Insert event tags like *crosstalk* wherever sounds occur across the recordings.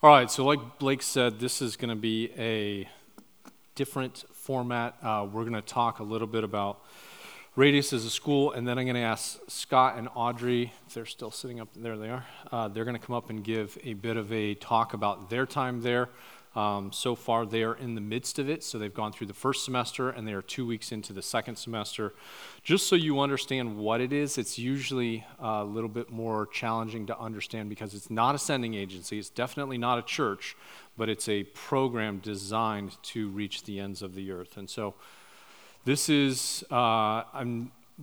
All right, so like Blake said, this is going to be a different format. Uh, we're going to talk a little bit about Radius as a school, and then I'm going to ask Scott and Audrey, if they're still sitting up there, they are. Uh, they're going to come up and give a bit of a talk about their time there. Um, so far, they are in the midst of it, so they've gone through the first semester and they are two weeks into the second semester. Just so you understand what it is, it's usually a little bit more challenging to understand because it's not a sending agency, it's definitely not a church, but it's a program designed to reach the ends of the earth. And so, this is, uh,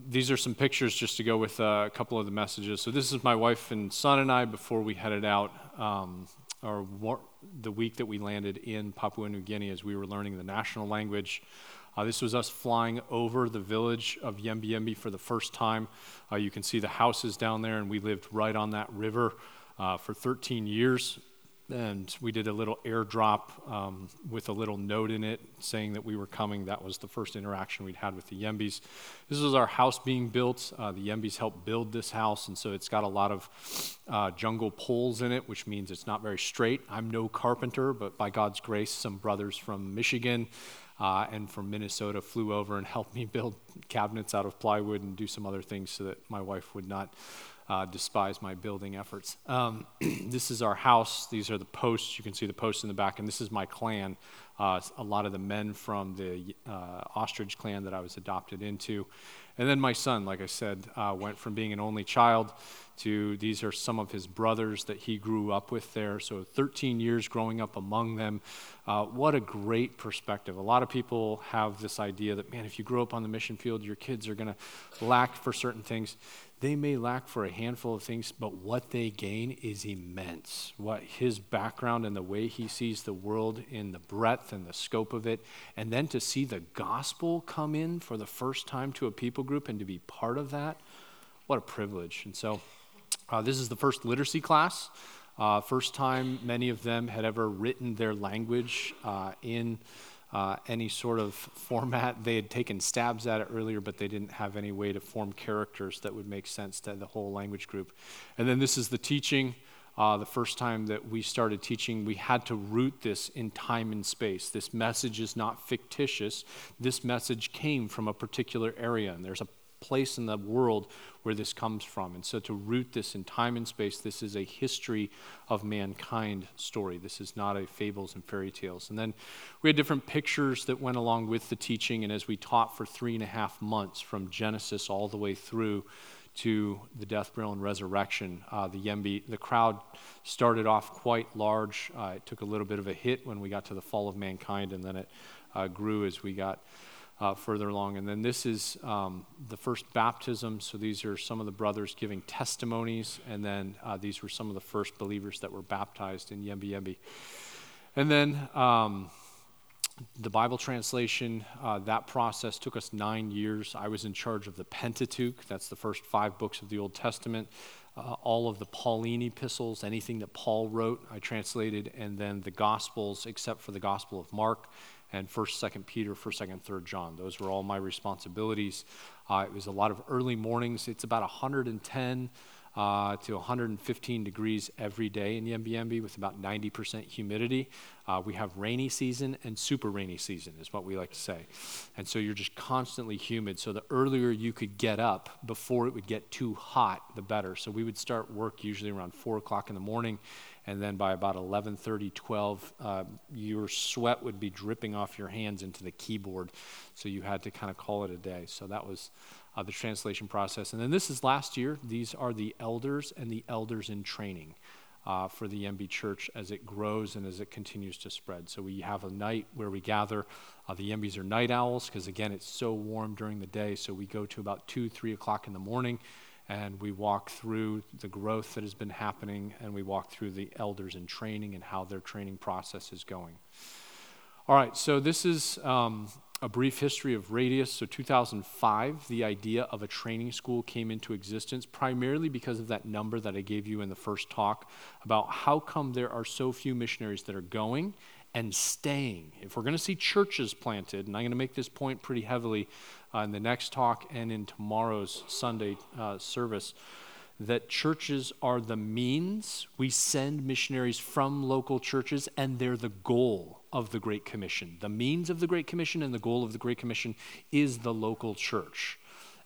these are some pictures just to go with uh, a couple of the messages. So, this is my wife and son and I before we headed out, um, or the week that we landed in Papua New Guinea as we were learning the national language. Uh, this was us flying over the village of Yembi Yembi for the first time. Uh, you can see the houses down there, and we lived right on that river uh, for 13 years and we did a little airdrop um, with a little note in it saying that we were coming. That was the first interaction we'd had with the Yembis. This was our house being built. Uh, the Yembis helped build this house, and so it's got a lot of uh, jungle poles in it, which means it's not very straight. I'm no carpenter, but by God's grace, some brothers from Michigan uh, and from Minnesota flew over and *laughs* helped me build cabinets out of plywood and do some other things so that my wife would not uh, despise my building efforts. Um, *clears throat* this is our house. These are the posts. You can see the posts in the back, and this is my clan. Uh, a lot of the men from the uh, ostrich clan that I was adopted into. And then my son, like I said, uh, went from being an only child to these are some of his brothers that he grew up with there. So 13 years growing up among them. Uh, what a great perspective. A lot of people have this idea that, man, if you grow up on the mission field, your kids are going to lack for certain things. They may lack for a handful of things, but what they gain is immense. What his background and the way he sees the world in the breadth and the scope of it, and then to see the gospel come in for the first time to a people group and to be part of that, what a privilege. And so, uh, this is the first literacy class. Uh, first time many of them had ever written their language uh, in uh, any sort of format. They had taken stabs at it earlier, but they didn't have any way to form characters that would make sense to the whole language group. And then this is the teaching. Uh, the first time that we started teaching, we had to root this in time and space. This message is not fictitious. This message came from a particular area, and there's a place in the world where this comes from. And so to root this in time and space, this is a history of mankind story. This is not a fables and fairy tales. And then we had different pictures that went along with the teaching. And as we taught for three and a half months from Genesis all the way through to the death, burial, and resurrection. Uh, the Yembi, the crowd started off quite large. Uh, it took a little bit of a hit when we got to the fall of mankind, and then it uh, grew as we got uh, further along. And then this is um, the first baptism. So these are some of the brothers giving testimonies. And then uh, these were some of the first believers that were baptized in Yembi Yembi. And then um, the Bible translation, uh, that process took us nine years. I was in charge of the Pentateuch, that's the first five books of the Old Testament. Uh, all of the Pauline epistles, anything that Paul wrote, I translated, and then the Gospels, except for the Gospel of Mark and 1st, 2nd Peter, 1st, 2nd, 3rd John. Those were all my responsibilities. Uh, it was a lot of early mornings. It's about 110 uh, to 115 degrees every day in Yembi with about 90% humidity. Uh, we have rainy season and super rainy season, is what we like to say. And so you're just constantly humid. So the earlier you could get up before it would get too hot, the better. So we would start work usually around 4 o'clock in the morning and then by about 11:30, 12, uh, your sweat would be dripping off your hands into the keyboard, so you had to kind of call it a day. So that was uh, the translation process. And then this is last year. These are the elders and the elders in training. Uh, for the Yembi Church as it grows and as it continues to spread. So we have a night where we gather. Uh, the Yembis are night owls because, again, it's so warm during the day. So we go to about 2, 3 o'clock in the morning and we walk through the growth that has been happening, and we walk through the elders in training and how their training process is going. All right, so this is um, a brief history of Radius. So, 2005, the idea of a training school came into existence primarily because of that number that I gave you in the first talk about how come there are so few missionaries that are going and staying. If we're going to see churches planted, and I'm going to make this point pretty heavily in the next talk and in tomorrow's Sunday uh, service, that churches are the means. We send missionaries from local churches, and they're the goal of the Great Commission. The means of the Great Commission and the goal of the Great Commission is the local church.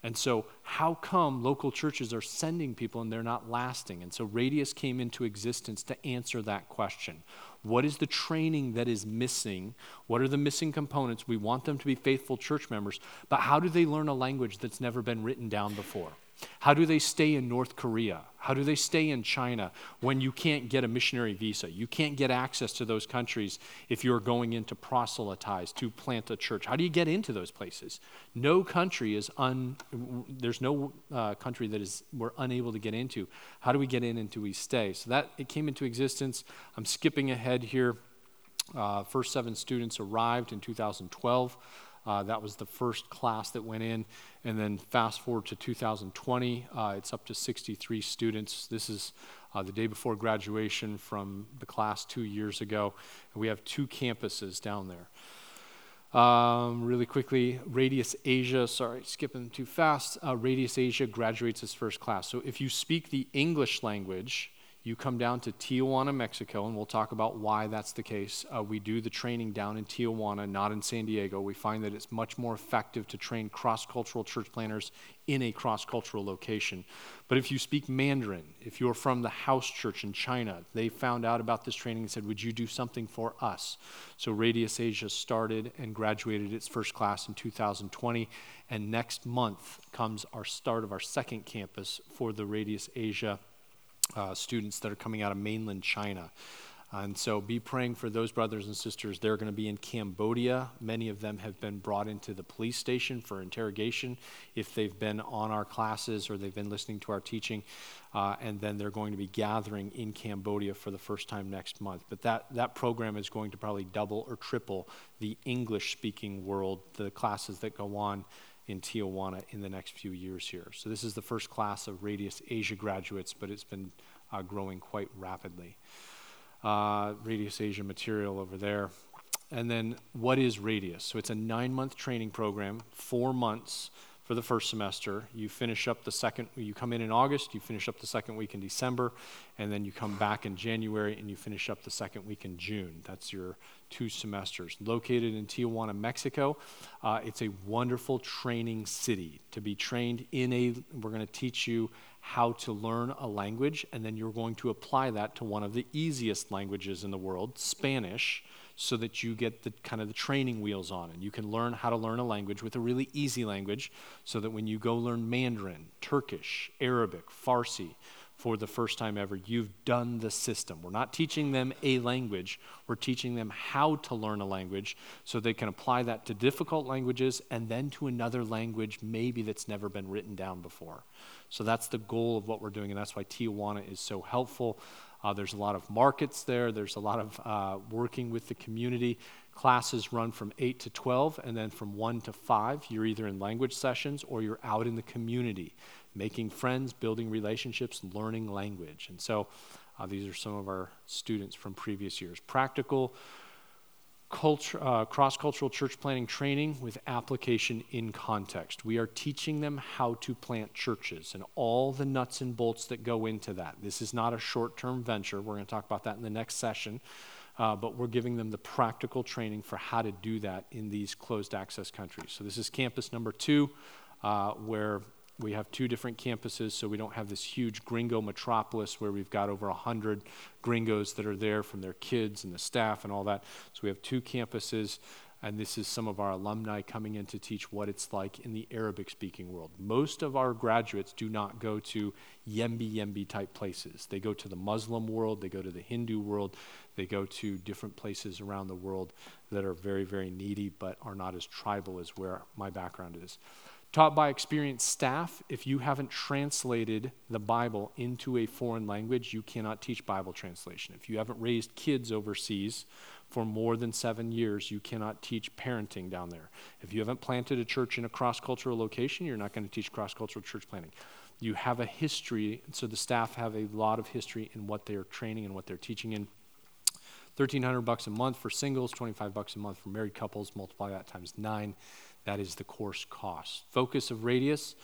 And so, how come local churches are sending people and they're not lasting? And so, Radius came into existence to answer that question. What is the training that is missing? What are the missing components? We want them to be faithful church members, but how do they learn a language that's never been written down before? How do they stay in North Korea? How do they stay in China when you can't get a missionary visa? You can't get access to those countries if you're going in to proselytize, to plant a church. How do you get into those places? No country is un, there's no uh, country that is we're unable to get into. How do we get in and do we stay? So that it came into existence. I'm skipping ahead here. Uh, first seven students arrived in 2012. Uh, that was the first class that went in. And then fast forward to 2020, uh, it's up to 63 students. This is uh, the day before graduation from the class two years ago. And we have two campuses down there. Um, really quickly, Radius Asia, sorry, skipping too fast. Uh, Radius Asia graduates its first class. So if you speak the English language, you come down to Tijuana, Mexico, and we'll talk about why that's the case. Uh, we do the training down in Tijuana, not in San Diego. We find that it's much more effective to train cross cultural church planters in a cross cultural location. But if you speak Mandarin, if you're from the house church in China, they found out about this training and said, Would you do something for us? So Radius Asia started and graduated its first class in 2020. And next month comes our start of our second campus for the Radius Asia uh, students that are coming out of mainland China. And so be praying for those brothers and sisters. They're going to be in Cambodia. Many of them have been brought into the police station for interrogation if they've been on our classes or they've been listening to our teaching. Uh, and then they're going to be gathering in Cambodia for the first time next month. But that, that program is going to probably double or triple the English speaking world, the classes that go on in Tijuana in the next few years here. So this is the first class of Radius Asia graduates, but it's been uh, growing quite rapidly. Uh, Radius Asia material over there. And then what is Radius? So it's a nine month training program, four months for the first semester. You finish up the second, you come in in August, you finish up the second week in December, and then you come back in January and you finish up the second week in June. That's your two semesters. Located in Tijuana, Mexico. Uh, it's a wonderful training city to be trained in a, we're going to teach you how to learn a language, and then you're going to apply that to one of the easiest languages in the world, Spanish so that you get the kind of the training wheels on and you can learn how to learn a language with a really easy language so that when you go learn Mandarin, Turkish, Arabic, Farsi for the first time ever, you've done the system. We're not teaching them a language, we're teaching them how to learn a language so they can apply that to difficult languages and then to another language maybe that's never been written down before. So that's the goal of what we're doing, and that's why Tijuana is so helpful. Uh, there's a lot of markets there. There's a lot of uh, working with the community. Classes run from 8 to 12, and then from 1 to 5, you're either in language sessions or you're out in the community, making friends, building relationships, learning language. And so uh, these are some of our students from previous years. Practical culture, uh, cross-cultural church planting training with application in context. We are teaching them how to plant churches and all the nuts and bolts that go into that. This is not a short-term venture. We're going to talk about that in the next session. Uh, but we're giving them the practical training for how to do that in these closed access countries. So this is campus number two, uh, where we have two different campuses, so we don't have this huge gringo metropolis where we've got over 100 gringos that are there from their kids and the staff and all that. So we have two campuses, and this is some of our alumni coming in to teach what it's like in the Arabic speaking world. Most of our graduates do not go to Yembi Yembi type places. They go to the Muslim world, they go to the Hindu world, they go to different places around the world that are very, very needy but are not as tribal as where my background is taught by experienced staff. If you haven't translated the Bible into a foreign language, you cannot teach Bible translation. If you haven't raised kids overseas for more than seven years, you cannot teach parenting down there. If you haven't planted a church in a cross cultural location, you're not going to teach cross cultural church planting. You have a history, so the staff have a lot of history in what they are training and what they're teaching in. 1300 bucks a month for singles, 25 bucks a month for married couples, multiply that times nine. That is the course cost. Focus of Radius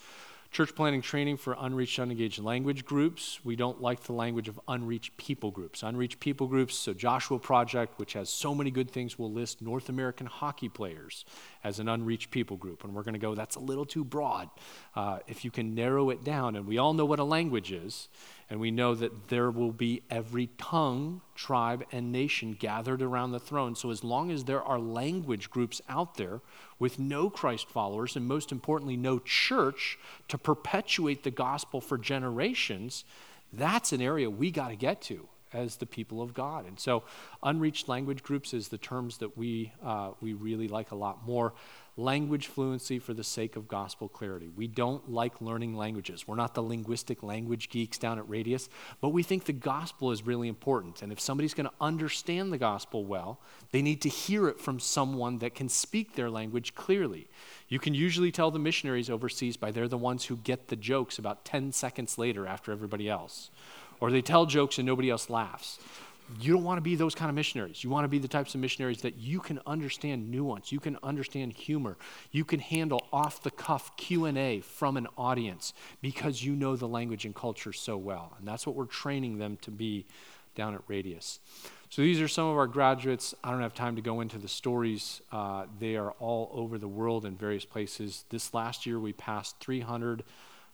Church planting training for unreached, unengaged language groups. We don't like the language of unreached people groups. Unreached people groups, so Joshua Project, which has so many good things, will list North American hockey players as an unreached people group. And we're going to go, that's a little too broad. Uh, if you can narrow it down, and we all know what a language is, and we know that there will be every tongue, tribe, and nation gathered around the throne. So, as long as there are language groups out there with no Christ followers, and most importantly, no church to perpetuate the gospel for generations, that's an area we got to get to as the people of God. And so, unreached language groups is the terms that we, uh, we really like a lot more language fluency for the sake of gospel clarity. We don't like learning languages. We're not the linguistic language geeks down at Radius, but we think the gospel is really important. And if somebody's going to understand the gospel well, they need to hear it from someone that can speak their language clearly. You can usually tell the missionaries overseas by they're the ones who get the jokes about 10 seconds later after everybody else. Or they tell jokes and nobody else laughs you don't want to be those kind of missionaries. You want to be the types of missionaries that you can understand nuance, you can understand humor, you can handle off the cuff Q&A from an audience because you know the language and culture so well. And that's what we're training them to be down at Radius. So these are some of our graduates. I don't have time to go into the stories. Uh, they are all over the world in various places. This last year we passed 300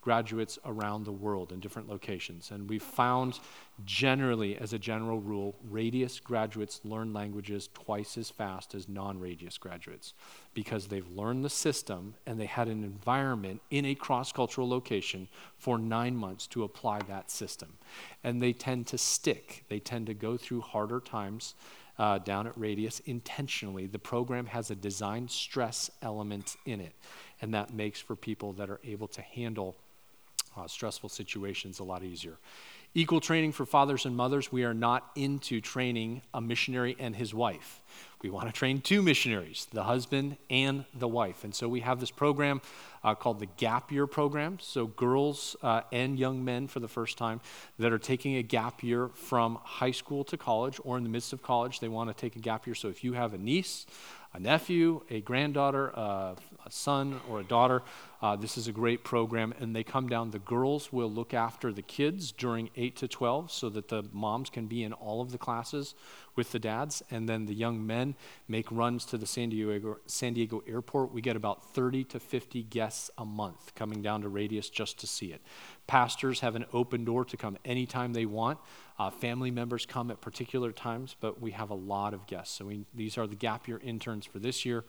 graduates around the world in different locations. And we've found generally, as a general rule, radius graduates learn languages twice as fast as non radius graduates because they've learned the system and they had an environment in a cross cultural location for nine months to apply that system. And they tend to stick, they tend to go through harder times. Uh, down at Radius intentionally. The program has a design stress element in it, and that makes for people that are able to handle uh, stressful situations a lot easier. Equal training for fathers and mothers. We are not into training a missionary and his wife. We want to train two missionaries, the husband and the wife. And so we have this program uh, called the Gap Year Program. So, girls uh, and young men for the first time that are taking a gap year from high school to college or in the midst of college, they want to take a gap year. So, if you have a niece, a nephew, a granddaughter, uh, a son, or a daughter. Uh, this is a great program, and they come down. The girls will look after the kids during 8 to 12 so that the moms can be in all of the classes with the dads, and then the young men make runs to the San Diego, San Diego airport. We get about 30 to 50 guests a month coming down to Radius just to see it. Pastors have an open door to come anytime they want. Uh, family members come at particular times, but we have a lot of guests. So we, these are the gap year interns for this year.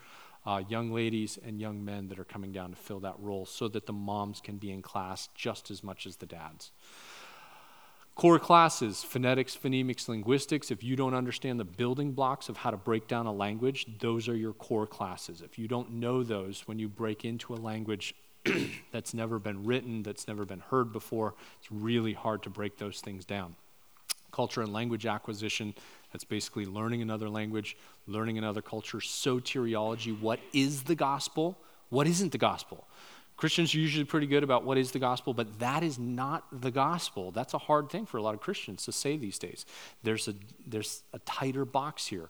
Uh, young ladies and young men that are coming down to fill that role so that the moms can be in class just as much as the dads. Core classes phonetics, phonemics, linguistics. If you don't understand the building blocks of how to break down a language, those are your core classes. If you don't know those when you break into a language *clears throat* that's never been written, that's never been heard before, it's really hard to break those things down. Culture and language acquisition, that's basically learning another language, learning another culture. Soteriology, what is the gospel? What isn't the gospel? Christians are usually pretty good about what is the gospel, but that is not the gospel. That's a hard thing for a lot of Christians to say these days. There's a, there's a tighter box here.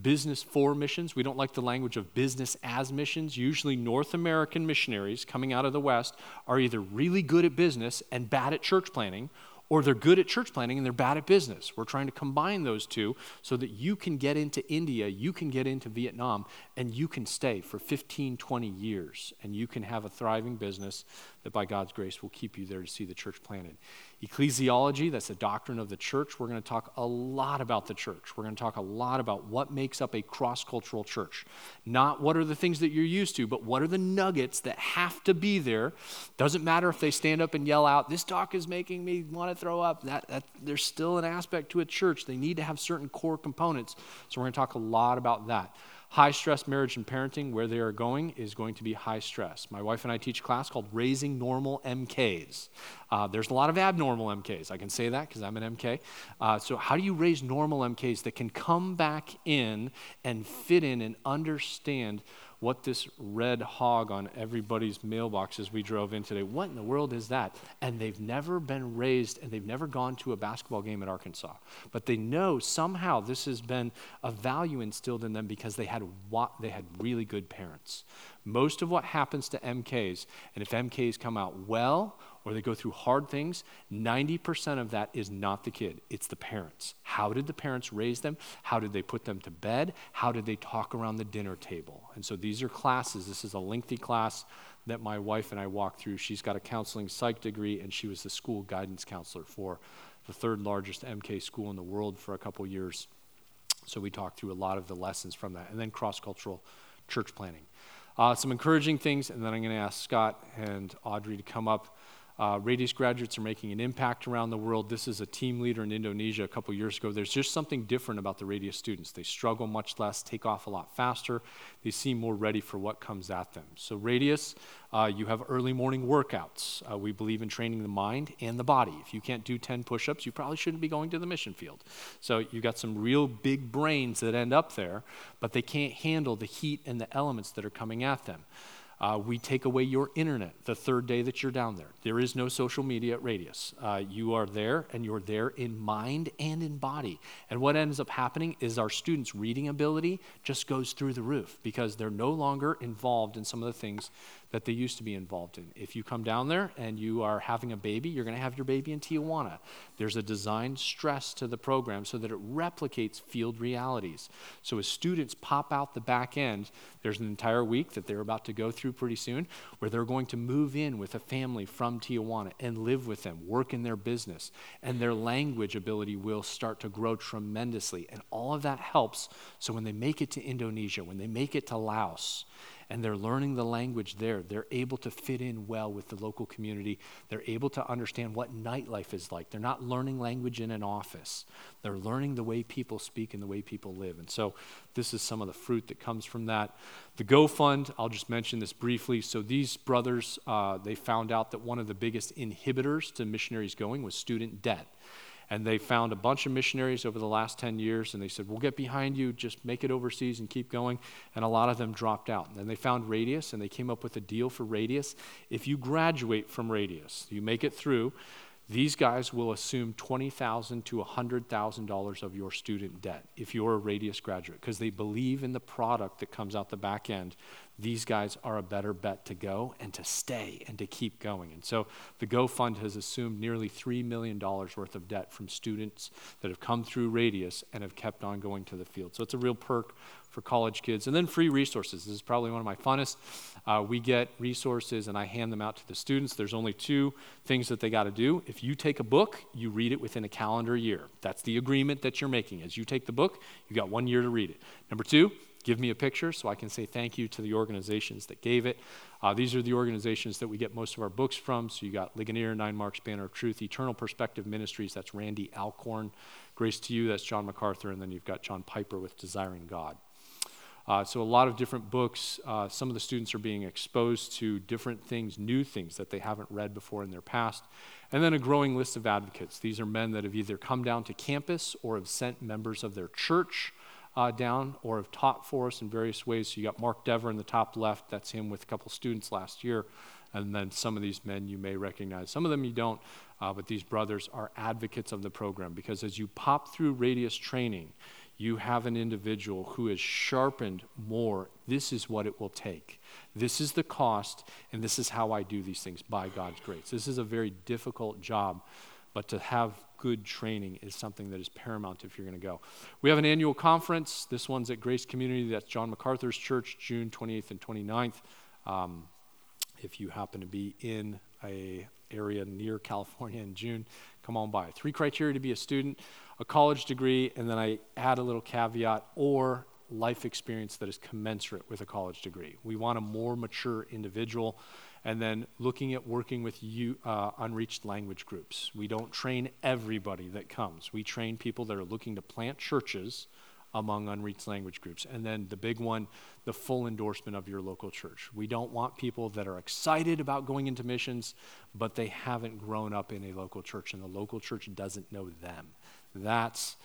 Business for missions, we don't like the language of business as missions. Usually, North American missionaries coming out of the West are either really good at business and bad at church planting, or they're good at church planting and they're bad at business. We're trying to combine those two so that you can get into India, you can get into Vietnam, and you can stay for 15, 20 years, and you can have a thriving business that by God's grace will keep you there to see the church planted. Ecclesiology, that's the doctrine of the church. We're going to talk a lot about the church. We're going to talk a lot about what makes up a cross cultural church. Not what are the things that you're used to, but what are the nuggets that have to be there. Doesn't matter if they stand up and yell out, This talk is making me want to throw up. That, that, there's still an aspect to a church. They need to have certain core components. So we're going to talk a lot about that. High stress marriage and parenting, where they are going, is going to be high stress. My wife and I teach a class called Raising Normal MKs. Uh, there's a lot of abnormal MKs. I can say that because I'm an MK. Uh, so, how do you raise normal MKs that can come back in and fit in and understand what this red hog on everybody's mailbox as we drove in today, what in the world is that? And they've never been raised and they've never gone to a basketball game at Arkansas. But they know somehow this has been a value instilled in them because they had, what they had really good parents. Most of what happens to MKs, and if MKs come out well or they go through hard things, 90% of that is not the kid, it's the parents. How did the parents raise them? How did they put them to bed? How did they talk around the dinner table? And so these are classes. This is a lengthy class that my wife and I walked through. She's got a counseling psych degree, and she was the school guidance counselor for the third largest MK school in the world for a couple years. So we talked through a lot of the lessons from that, and then cross cultural church planting. Uh, some encouraging things, and then I'm going to ask Scott and Audrey to come up. Uh, Radius graduates are making an impact around the world. This is a team leader in Indonesia a couple years ago. There's just something different about the Radius students. They struggle much less, take off a lot faster. They seem more ready for what comes at them. So, Radius, uh, you have early morning workouts. Uh, we believe in training the mind and the body. If you can't do 10 push ups, you probably shouldn't be going to the mission field. So, you've got some real big brains that end up there, but they can't handle the heat and the elements that are coming at them. Uh, we take away your internet the third day that you're down there. There is no social media Radius. Uh, you are there, and you're there in mind and in body. And what ends up happening is our students' reading ability just goes through the roof because they're no longer involved in some of the things that they used to be involved in. If you come down there and you are having a baby, you're going to have your baby in Tijuana. There's a design stress to the program so that it replicates field realities. So as students pop out the back end, there's an entire week that they're about to go through pretty soon where they're going to move in with a family from Tijuana and live with them, work in their business, and their language ability will start to grow tremendously. And all of that helps. So when they make it to Indonesia, when they make it to Laos, and they're learning the language there. They're able to fit in well with the local community. They're able to understand what nightlife is like. They're not learning language in an office, they're learning the way people speak and the way people live. And so, this is some of the fruit that comes from that. The Go Fund, I'll just mention this briefly. So, these brothers, uh, they found out that one of the biggest inhibitors to missionaries going was student debt. And they found a bunch of missionaries over the last 10 years, and they said, We'll get behind you, just make it overseas and keep going. And a lot of them dropped out. And then they found Radius, and they came up with a deal for Radius. If you graduate from Radius, you make it through, these guys will assume 20,000 to $100,000 of your student debt if you're a Radius graduate because they believe in the product that comes out the back end these guys are a better bet to go and to stay and to keep going. And so the Go Fund has assumed nearly $3 million worth of debt from students that have come through Radius and have kept on going to the field. So it's a real perk for college kids. And then free resources. This is probably one of my funnest. Uh, we get resources and I hand them out to the students. There's only two things that they got to do. If you take a book, you read it within a calendar year. That's the agreement that you're making. As you take the book, you got one year to read it. Number two, give me a picture so I can say thank you to the organizations that gave it. Uh, these are the organizations that we get most of our books from. So you got Ligonier, Nine Marks, Banner of Truth, Eternal Perspective Ministries, that's Randy Alcorn. Grace to You, that's John MacArthur. And then you've got John Piper with Desiring God. Uh, so, a lot of different books. Uh, some of the students are being exposed to different things, new things that they haven't read before in their past. And then a growing list of advocates. These are men that have either come down to campus or have sent members of their church uh, down or have taught for us in various ways. So you got Mark Dever in the top left, that's him with a couple students last year. And then some of these men you may recognize. Some of them you don't, uh, but these brothers are advocates of the program because as you pop through radius training, you have an individual who is sharpened more. This is what it will take. This is the cost, and this is how I do these things by God's grace. This is a very difficult job, but to have good training is something that is paramount if you're going to go. We have an annual conference. This one's at Grace Community. That's John MacArthur's church, June 28th and 29th. Um, if you happen to be in a area near California in June, come on by. Three criteria to be a student, a college degree, and then I add a little caveat or life experience that is commensurate with a college degree. We want a more mature individual and then looking at working with you, uh, unreached language groups. We don't train everybody that comes. We train people that are looking to plant churches among unreached language groups. And then the big one, the full endorsement of your local church. We don't want people that are excited about going into missions, but they haven't grown up in a local church and the local church doesn't know them. That's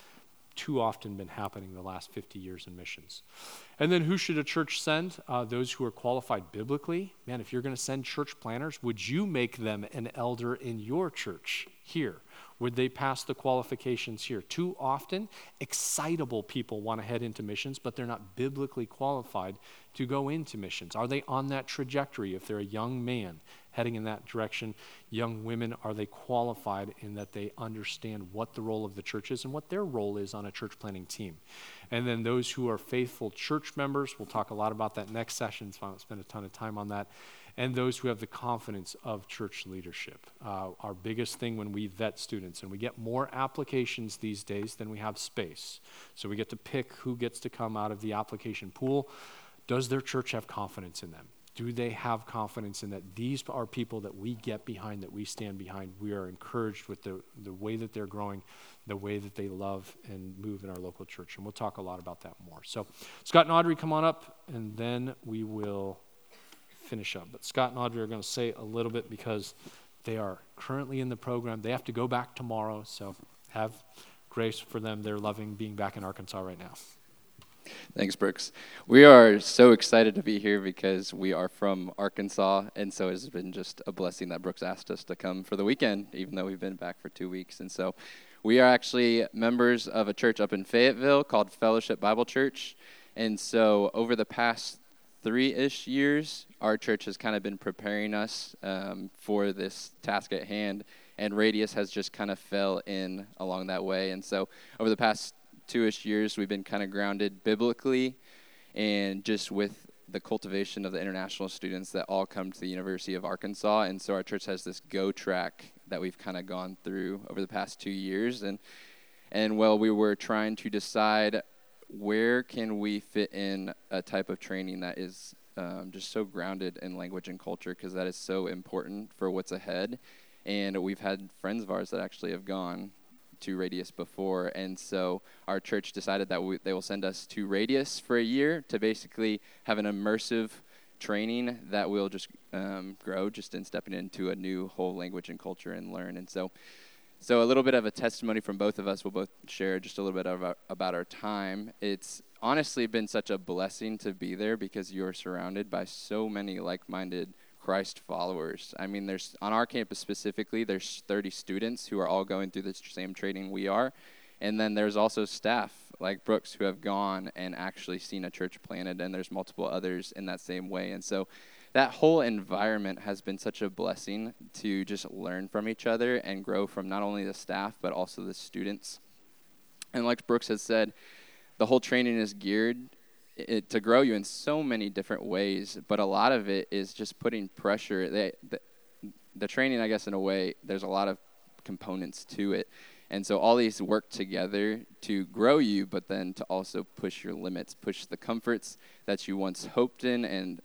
too often been happening the last 50 years in missions. And then who should a church send? Uh, those who are qualified biblically. Man, if you're going to send church planters, would you make them an elder in your church here? Would they pass the qualifications here? Too often, excitable people want to head into missions, but they're not biblically qualified to go into missions. Are they on that trajectory? If they're a young man heading in that direction, young women, are they qualified in that they understand what the role of the church is and what their role is on a church planting team? And then those who are faithful church members, we'll talk a lot about that next session, so I won't spend a ton of time on that and those who have the confidence of church leadership. Uh, our biggest thing when we vet students, and we get more applications these days than we have space. So we get to pick who gets to come out of the application pool. Does their church have confidence in them? Do they have confidence in that these are people that we get behind, that we stand behind? We are encouraged with the, the way that they're growing, the way that they love and move in our local church. And we'll talk a lot about that more. So, Scott and Audrey, come on up, and then we will finish up. But Scott and Audrey are going to say a little bit because they are currently in the program. They have to go back tomorrow, so have grace for them. They're loving being back in Arkansas right now. Thanks, Brooks. We are so excited to be here because we are from Arkansas, and so it's been just a blessing that Brooks asked us to come for the weekend, even though we've been back for two weeks. And so we are actually members of a church up in Fayetteville called Fellowship Bible Church. And so over the past three ish years, our church has kind of been preparing us um, for this task at hand, and Radius has just kind of fell in along that way. And so, over the past two ish years, we've been kind of grounded biblically and just with the cultivation of the international students that all come to the University of Arkansas. And so, our church has this go track that we've kind of gone through over the past two years. And and while we were trying to decide where can we fit in a type of training that is um, just so grounded in language and culture because that is so important for what's ahead. And we've had friends of ours that actually have gone to Radius before, and so our church decided that we, they will send us to Radius for a year to basically have an immersive training that will just um, grow just in stepping into a new whole language and culture and learn. And so so, a little bit of a testimony from both of us. We'll both share just a little bit about, about our time. It's honestly been such a blessing to be there because you're surrounded by so many like minded Christ followers. I mean, there's on our campus specifically, there's 30 students who are all going through the same training we are. And then there's also staff like Brooks who have gone and actually seen a church planted, and there's multiple others in that same way. And so that whole environment has been such a blessing to just learn from each other and grow from not only the staff but also the students. And like Brooks has said, the whole training is geared it, to grow you in so many different ways, but a lot of it is just putting pressure. They, the, the training, I guess, in a way, there's a lot of components to it. And so all these work together to grow you, but then to also push your limits, push the comforts that you once hoped in and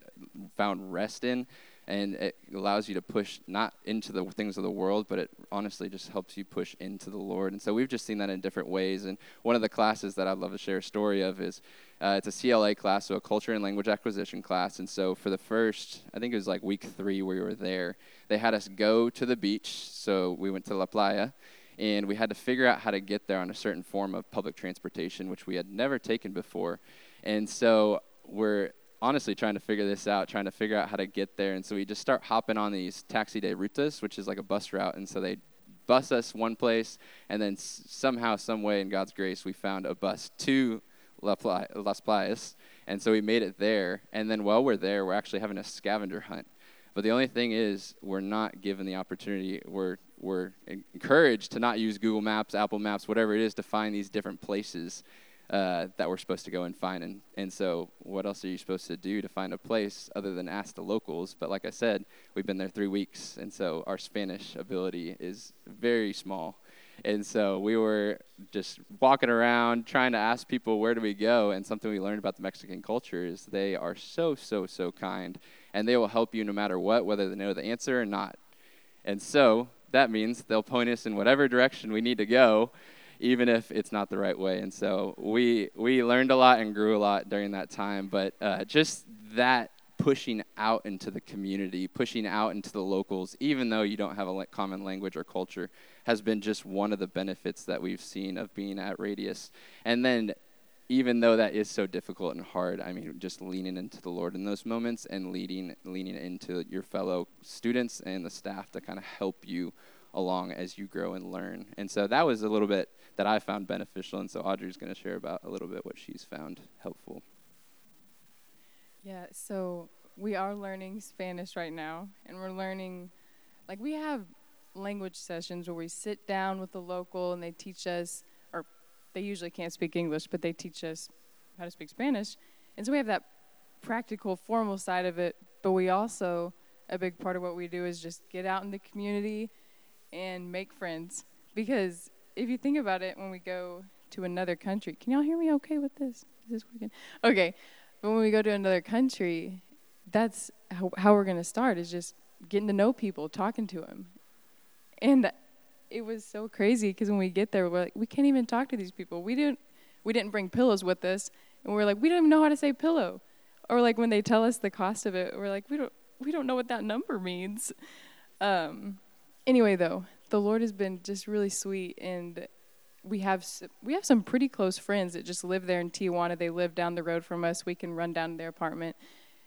found rest in. And it allows you to push not into the things of the world, but it honestly just helps you push into the Lord. And so we've just seen that in different ways. And one of the classes that I'd love to share a story of is uh, it's a CLA class, so a culture and language acquisition class. And so for the first, I think it was like week three where we were there, they had us go to the beach. So we went to La Playa and we had to figure out how to get there on a certain form of public transportation, which we had never taken before. And so we're honestly trying to figure this out, trying to figure out how to get there. And so we just start hopping on these taxi de rutas, which is like a bus route. And so they bus us one place, and then somehow, some way, in God's grace, we found a bus to La Playa, Las Playas. And so we made it there. And then while we're there, we're actually having a scavenger hunt. But the only thing is, we're not given the opportunity. We're we're encouraged to not use Google Maps, Apple Maps, whatever it is, to find these different places uh, that we're supposed to go and find. And, and so, what else are you supposed to do to find a place other than ask the locals? But like I said, we've been there three weeks, and so our Spanish ability is very small. And so we were just walking around trying to ask people where do we go. And something we learned about the Mexican culture is they are so, so, so kind. And they will help you no matter what, whether they know the answer or not. And so that means they'll point us in whatever direction we need to go, even if it's not the right way. And so we we learned a lot and grew a lot during that time. But uh, just that pushing out into the community, pushing out into the locals, even though you don't have a common language or culture, has been just one of the benefits that we've seen of being at Radius. And then, even though that is so difficult and hard, I mean, just leaning into the Lord in those moments and leading, leaning into your fellow students and the staff to kind of help you along as you grow and learn. And so that was a little bit that I found beneficial. And so Audrey's going to share about a little bit what she's found helpful. Yeah, so we are learning Spanish right now, and we're learning, like, we have language sessions where we sit down with the local and they teach us, or they usually can't speak English, but they teach us how to speak Spanish. And so we have that practical, formal side of it, but we also, a big part of what we do is just get out in the community and make friends. Because if you think about it, when we go to another country, can y'all hear me okay with this? Is this working? Okay. But when we go to another country, that's how, how we're going to start is just getting to know people, talking to them. And it was so crazy because when we get there, we're like, we can't even talk to these people. We didn't, we didn't bring pillows with us, and we're like, we don't even know how to say pillow. Or like when they tell us the cost of it, we're like, we don't, we don't know what that number means. Um, anyway, though, the Lord has been just really sweet, and we have we have some pretty close friends that just live there in Tijuana. They live down the road from us. We can run down to their apartment.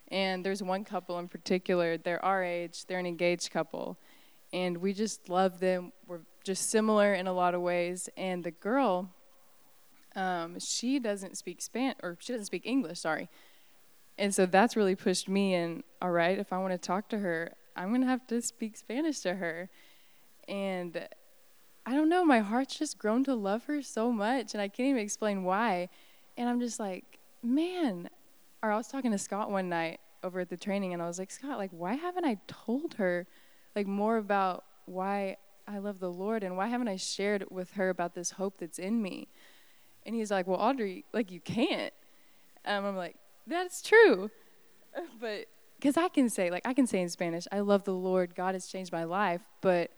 And there's one couple in particular. They're our age. They're an engaged couple, and we just love them. We're just similar in a lot of ways. And the girl, um, she doesn't speak Spanish, or she doesn't speak English. Sorry. And so that's really pushed me in. All right, if I want to talk to her, I'm gonna have to speak Spanish to her and I don't know, my heart's just grown to love her so much, and I can't even explain why. And I'm just like, man. Or I was talking to Scott one night over at the training, and I was like, Scott, like, why haven't I told her, like, more about why I love the Lord, and why haven't I shared with her about this hope that's in me? And he's like, well, Audrey, like, you can't. Um, I'm like, that's true, *laughs* but because I can say, like, I can say in Spanish, I love the Lord, God has changed my life, but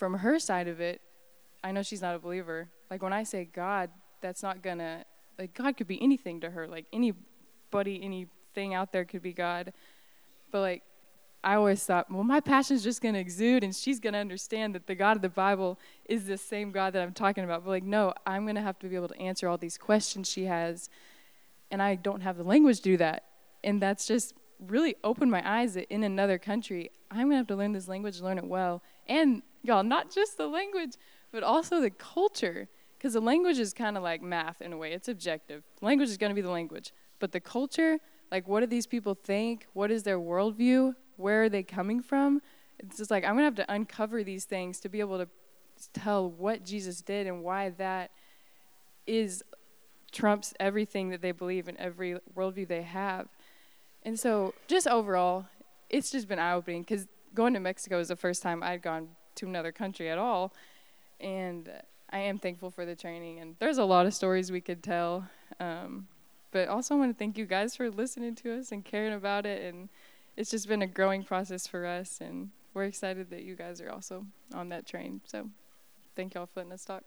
from her side of it, I know she's not a believer. Like when I say God, that's not gonna like God could be anything to her. Like anybody, anything out there could be God. But like I always thought, well, my passion's just gonna exude, and she's gonna understand that the God of the Bible is the same God that I'm talking about. But like, no, I'm gonna have to be able to answer all these questions she has, and I don't have the language to do that. And that's just really opened my eyes that in another country, I'm gonna have to learn this language, learn it well, and y'all, not just the language, but also the culture. Because the language is kind of like math in a way, it's objective. Language is going to be the language. But the culture, like, what do these people think? What is their worldview? Where are they coming from? It's just like, I'm going to have to uncover these things to be able to tell what Jesus did and why that is trumps everything that they believe and every worldview they have. And so, just overall, it's just been eye opening because going to Mexico was the first time I'd gone to another country at all. And I am thankful for the training. And there's a lot of stories we could tell. Um, but also, I want to thank you guys for listening to us and caring about it. And it's just been a growing process for us. And we're excited that you guys are also on that train. So thank y'all for letting us talk.